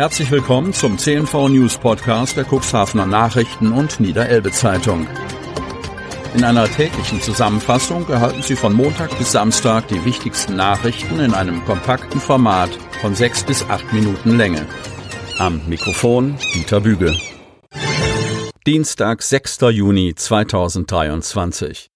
Herzlich willkommen zum CNV News Podcast der Cuxhavener Nachrichten und Niederelbe Zeitung. In einer täglichen Zusammenfassung erhalten Sie von Montag bis Samstag die wichtigsten Nachrichten in einem kompakten Format von sechs bis acht Minuten Länge. Am Mikrofon Dieter Büge. Dienstag, 6. Juni 2023.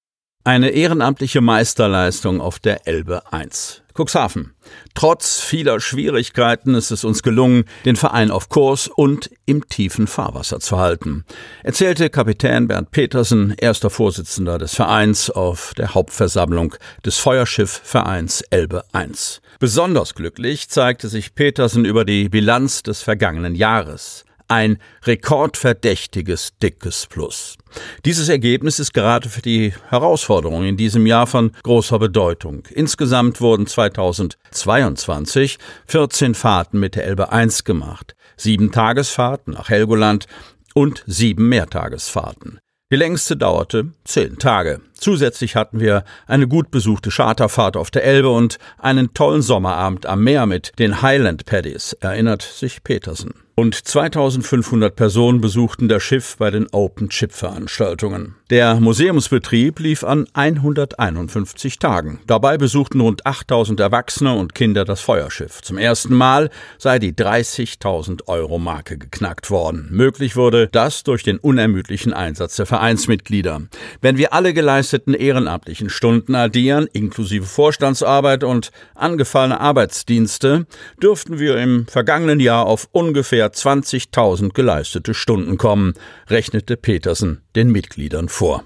Eine ehrenamtliche Meisterleistung auf der Elbe 1. Cuxhaven. Trotz vieler Schwierigkeiten ist es uns gelungen, den Verein auf Kurs und im tiefen Fahrwasser zu halten, erzählte Kapitän Bernd Petersen, erster Vorsitzender des Vereins, auf der Hauptversammlung des Feuerschiffvereins Elbe 1. Besonders glücklich zeigte sich Petersen über die Bilanz des vergangenen Jahres ein rekordverdächtiges dickes Plus. Dieses Ergebnis ist gerade für die Herausforderung in diesem Jahr von großer Bedeutung. Insgesamt wurden 2022 14 Fahrten mit der Elbe 1 gemacht, sieben Tagesfahrten nach Helgoland und sieben Mehrtagesfahrten. Die längste dauerte zehn Tage. Zusätzlich hatten wir eine gut besuchte Charterfahrt auf der Elbe und einen tollen Sommerabend am Meer mit den Highland Paddies, erinnert sich Petersen. Rund 2500 Personen besuchten das Schiff bei den Open Chip Veranstaltungen. Der Museumsbetrieb lief an 151 Tagen. Dabei besuchten rund 8000 Erwachsene und Kinder das Feuerschiff. Zum ersten Mal sei die 30.000 Euro Marke geknackt worden. Möglich wurde das durch den unermüdlichen Einsatz der Vereinsmitglieder. Wenn wir alle geleisteten ehrenamtlichen Stunden addieren, inklusive Vorstandsarbeit und angefallene Arbeitsdienste, dürften wir im vergangenen Jahr auf ungefähr ungefähr 20.000 geleistete Stunden kommen, rechnete Petersen den Mitgliedern vor.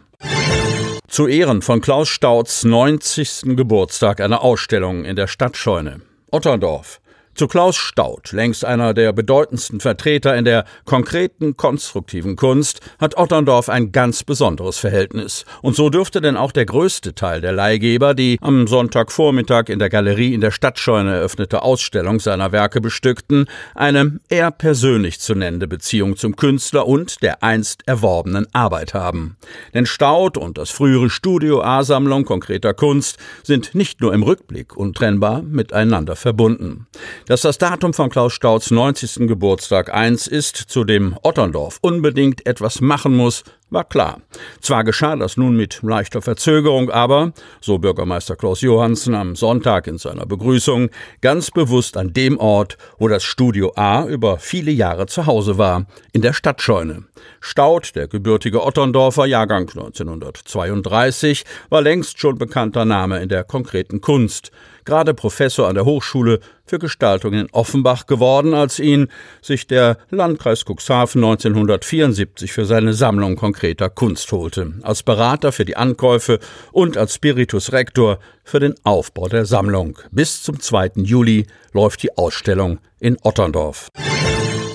Zu Ehren von Klaus Stauds 90. Geburtstag eine Ausstellung in der Stadtscheune. Otterndorf. Zu Klaus Staud, längst einer der bedeutendsten Vertreter in der konkreten konstruktiven Kunst, hat Otterndorf ein ganz besonderes Verhältnis. Und so dürfte denn auch der größte Teil der Leihgeber die am Sonntagvormittag in der Galerie in der Stadtscheune eröffnete Ausstellung seiner Werke bestückten, eine eher persönlich zu nennende Beziehung zum Künstler und der einst erworbenen Arbeit haben. Denn Staud und das frühere Studio A-Sammlung konkreter Kunst sind nicht nur im Rückblick untrennbar miteinander verbunden. Dass das Datum von Klaus Stauds 90. Geburtstag eins ist, zu dem Otterndorf unbedingt etwas machen muss, war klar. Zwar geschah das nun mit leichter Verzögerung, aber, so Bürgermeister Klaus Johansen am Sonntag in seiner Begrüßung, ganz bewusst an dem Ort, wo das Studio A über viele Jahre zu Hause war, in der Stadtscheune. Staud, der gebürtige Otterndorfer, Jahrgang 1932, war längst schon bekannter Name in der konkreten Kunst gerade Professor an der Hochschule für Gestaltung in Offenbach geworden, als ihn sich der Landkreis Cuxhaven 1974 für seine Sammlung konkreter Kunst holte, als Berater für die Ankäufe und als Spiritus Rector für den Aufbau der Sammlung. Bis zum 2. Juli läuft die Ausstellung in Otterndorf.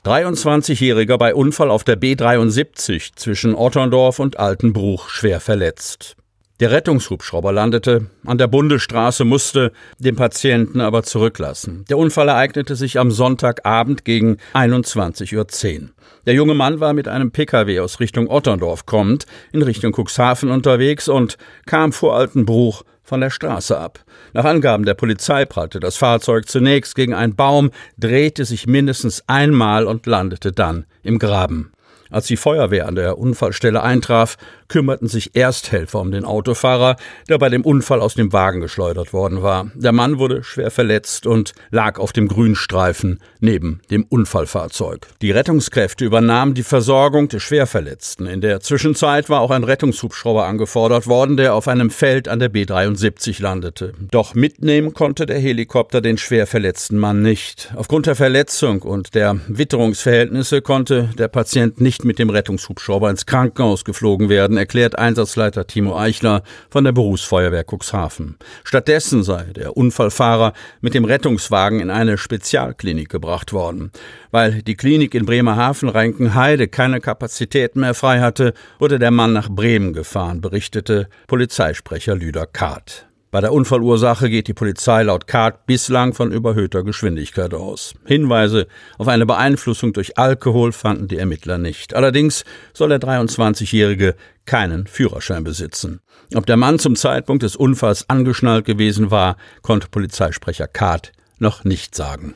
23-Jähriger bei Unfall auf der B73 zwischen Otterndorf und Altenbruch schwer verletzt. Der Rettungshubschrauber landete an der Bundesstraße, musste den Patienten aber zurücklassen. Der Unfall ereignete sich am Sonntagabend gegen 21.10 Uhr. Der junge Mann war mit einem Pkw aus Richtung Otterndorf kommend in Richtung Cuxhaven unterwegs und kam vor Altenbruch von der Straße ab. Nach Angaben der Polizei prallte das Fahrzeug zunächst gegen einen Baum, drehte sich mindestens einmal und landete dann im Graben. Als die Feuerwehr an der Unfallstelle eintraf, kümmerten sich Ersthelfer um den Autofahrer, der bei dem Unfall aus dem Wagen geschleudert worden war. Der Mann wurde schwer verletzt und lag auf dem Grünstreifen neben dem Unfallfahrzeug. Die Rettungskräfte übernahmen die Versorgung des Schwerverletzten. In der Zwischenzeit war auch ein Rettungshubschrauber angefordert worden, der auf einem Feld an der B73 landete. Doch mitnehmen konnte der Helikopter den schwer verletzten Mann nicht. Aufgrund der Verletzung und der Witterungsverhältnisse konnte der Patient nicht mit dem Rettungshubschrauber ins Krankenhaus geflogen werden, erklärt Einsatzleiter Timo Eichler von der Berufsfeuerwehr Cuxhaven. Stattdessen sei der Unfallfahrer mit dem Rettungswagen in eine Spezialklinik gebracht worden. Weil die Klinik in Bremerhaven-Reinkenheide keine Kapazitäten mehr frei hatte, wurde der Mann nach Bremen gefahren, berichtete Polizeisprecher Lüder Kahrt. Bei der Unfallursache geht die Polizei laut Kart bislang von überhöhter Geschwindigkeit aus. Hinweise auf eine Beeinflussung durch Alkohol fanden die Ermittler nicht. Allerdings soll der 23-Jährige keinen Führerschein besitzen. Ob der Mann zum Zeitpunkt des Unfalls angeschnallt gewesen war, konnte Polizeisprecher Kart noch nicht sagen.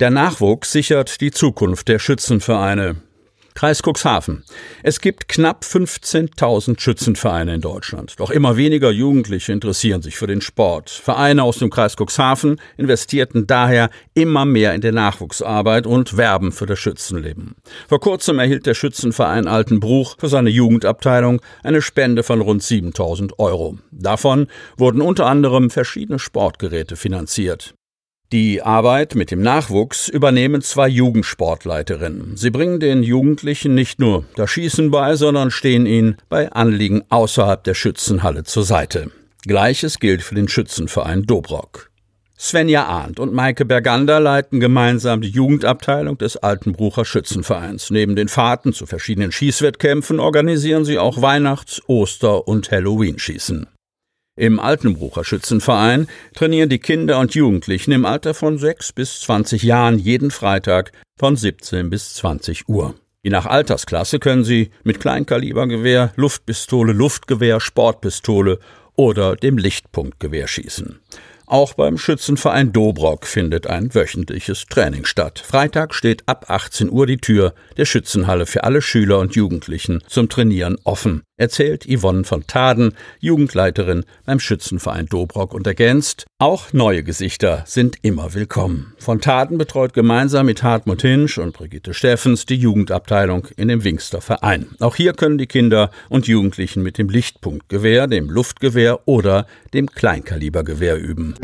Der Nachwuchs sichert die Zukunft der Schützenvereine. Kreis Cuxhaven. Es gibt knapp 15.000 Schützenvereine in Deutschland. Doch immer weniger Jugendliche interessieren sich für den Sport. Vereine aus dem Kreis Cuxhaven investierten daher immer mehr in die Nachwuchsarbeit und werben für das Schützenleben. Vor kurzem erhielt der Schützenverein Altenbruch für seine Jugendabteilung eine Spende von rund 7.000 Euro. Davon wurden unter anderem verschiedene Sportgeräte finanziert. Die Arbeit mit dem Nachwuchs übernehmen zwei Jugendsportleiterinnen. Sie bringen den Jugendlichen nicht nur das Schießen bei, sondern stehen ihnen bei Anliegen außerhalb der Schützenhalle zur Seite. Gleiches gilt für den Schützenverein Dobrock. Svenja Arndt und Maike Bergander leiten gemeinsam die Jugendabteilung des Altenbrucher Schützenvereins. Neben den Fahrten zu verschiedenen Schießwettkämpfen organisieren sie auch Weihnachts-, Oster- und Halloween-Schießen. Im Altenbrucher Schützenverein trainieren die Kinder und Jugendlichen im Alter von 6 bis 20 Jahren jeden Freitag von 17 bis 20 Uhr. Je nach Altersklasse können sie mit Kleinkalibergewehr, Luftpistole, Luftgewehr, Sportpistole oder dem Lichtpunktgewehr schießen. Auch beim Schützenverein Dobrock findet ein wöchentliches Training statt. Freitag steht ab 18 Uhr die Tür der Schützenhalle für alle Schüler und Jugendlichen zum Trainieren offen, erzählt Yvonne von Taden, Jugendleiterin beim Schützenverein Dobrock und ergänzt, auch neue Gesichter sind immer willkommen. Von Taden betreut gemeinsam mit Hartmut Hinsch und Brigitte Steffens die Jugendabteilung in dem Wingster Verein. Auch hier können die Kinder und Jugendlichen mit dem Lichtpunktgewehr, dem Luftgewehr oder dem Kleinkalibergewehr üben.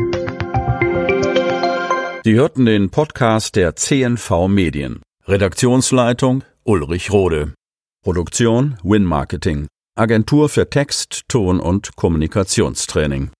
Sie hörten den Podcast der CNV Medien. Redaktionsleitung Ulrich Rode. Produktion Win Marketing. Agentur für Text, Ton und Kommunikationstraining.